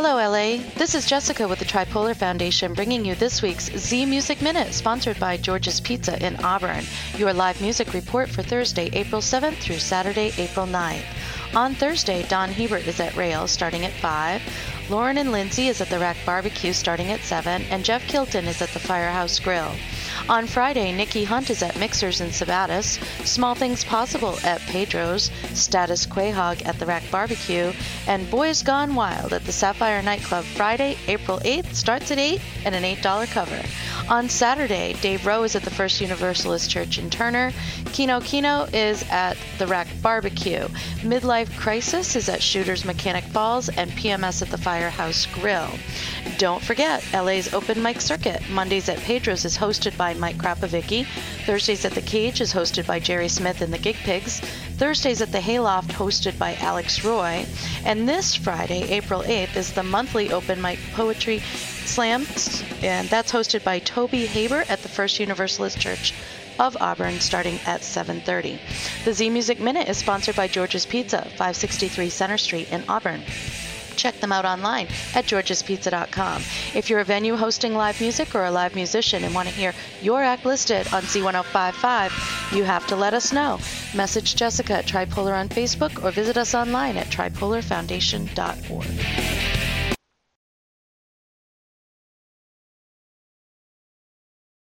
Hello, LA. This is Jessica with the Tripolar Foundation bringing you this week's Z Music Minute, sponsored by George's Pizza in Auburn. Your live music report for Thursday, April 7th through Saturday, April 9th. On Thursday, Don Hebert is at Rails starting at 5. Lauren and Lindsay is at the Rack Barbecue starting at 7. And Jeff Kilton is at the Firehouse Grill. On Friday, Nikki Hunt is at Mixers in Sabattus, Small Things Possible at Pedro's, Status Quahog at the Rack Barbecue, and Boys Gone Wild at the Sapphire Nightclub Friday, April 8th, starts at 8 and an $8 cover. On Saturday, Dave Rowe is at the First Universalist Church in Turner, Kino Kino is at the Rack Barbecue, Midlife Crisis is at Shooters Mechanic Falls, and PMS at the Firehouse Grill. Don't forget, LA's Open Mic Circuit, Mondays at Pedro's is hosted by Mike Krapovicki. Thursdays at the Cage is hosted by Jerry Smith and the Gig Pigs. Thursdays at the Hayloft hosted by Alex Roy. And this Friday, April 8th, is the monthly Open Mic Poetry Slam, and that's hosted by Toby Haber at the First Universalist Church of Auburn starting at 7:30. The Z Music Minute is sponsored by George's Pizza, 563 Center Street in Auburn check them out online at georgespizza.com. If you're a venue hosting live music or a live musician and want to hear your act listed on Z1055, you have to let us know. Message Jessica at Tripolar on Facebook or visit us online at tripolarfoundation.org.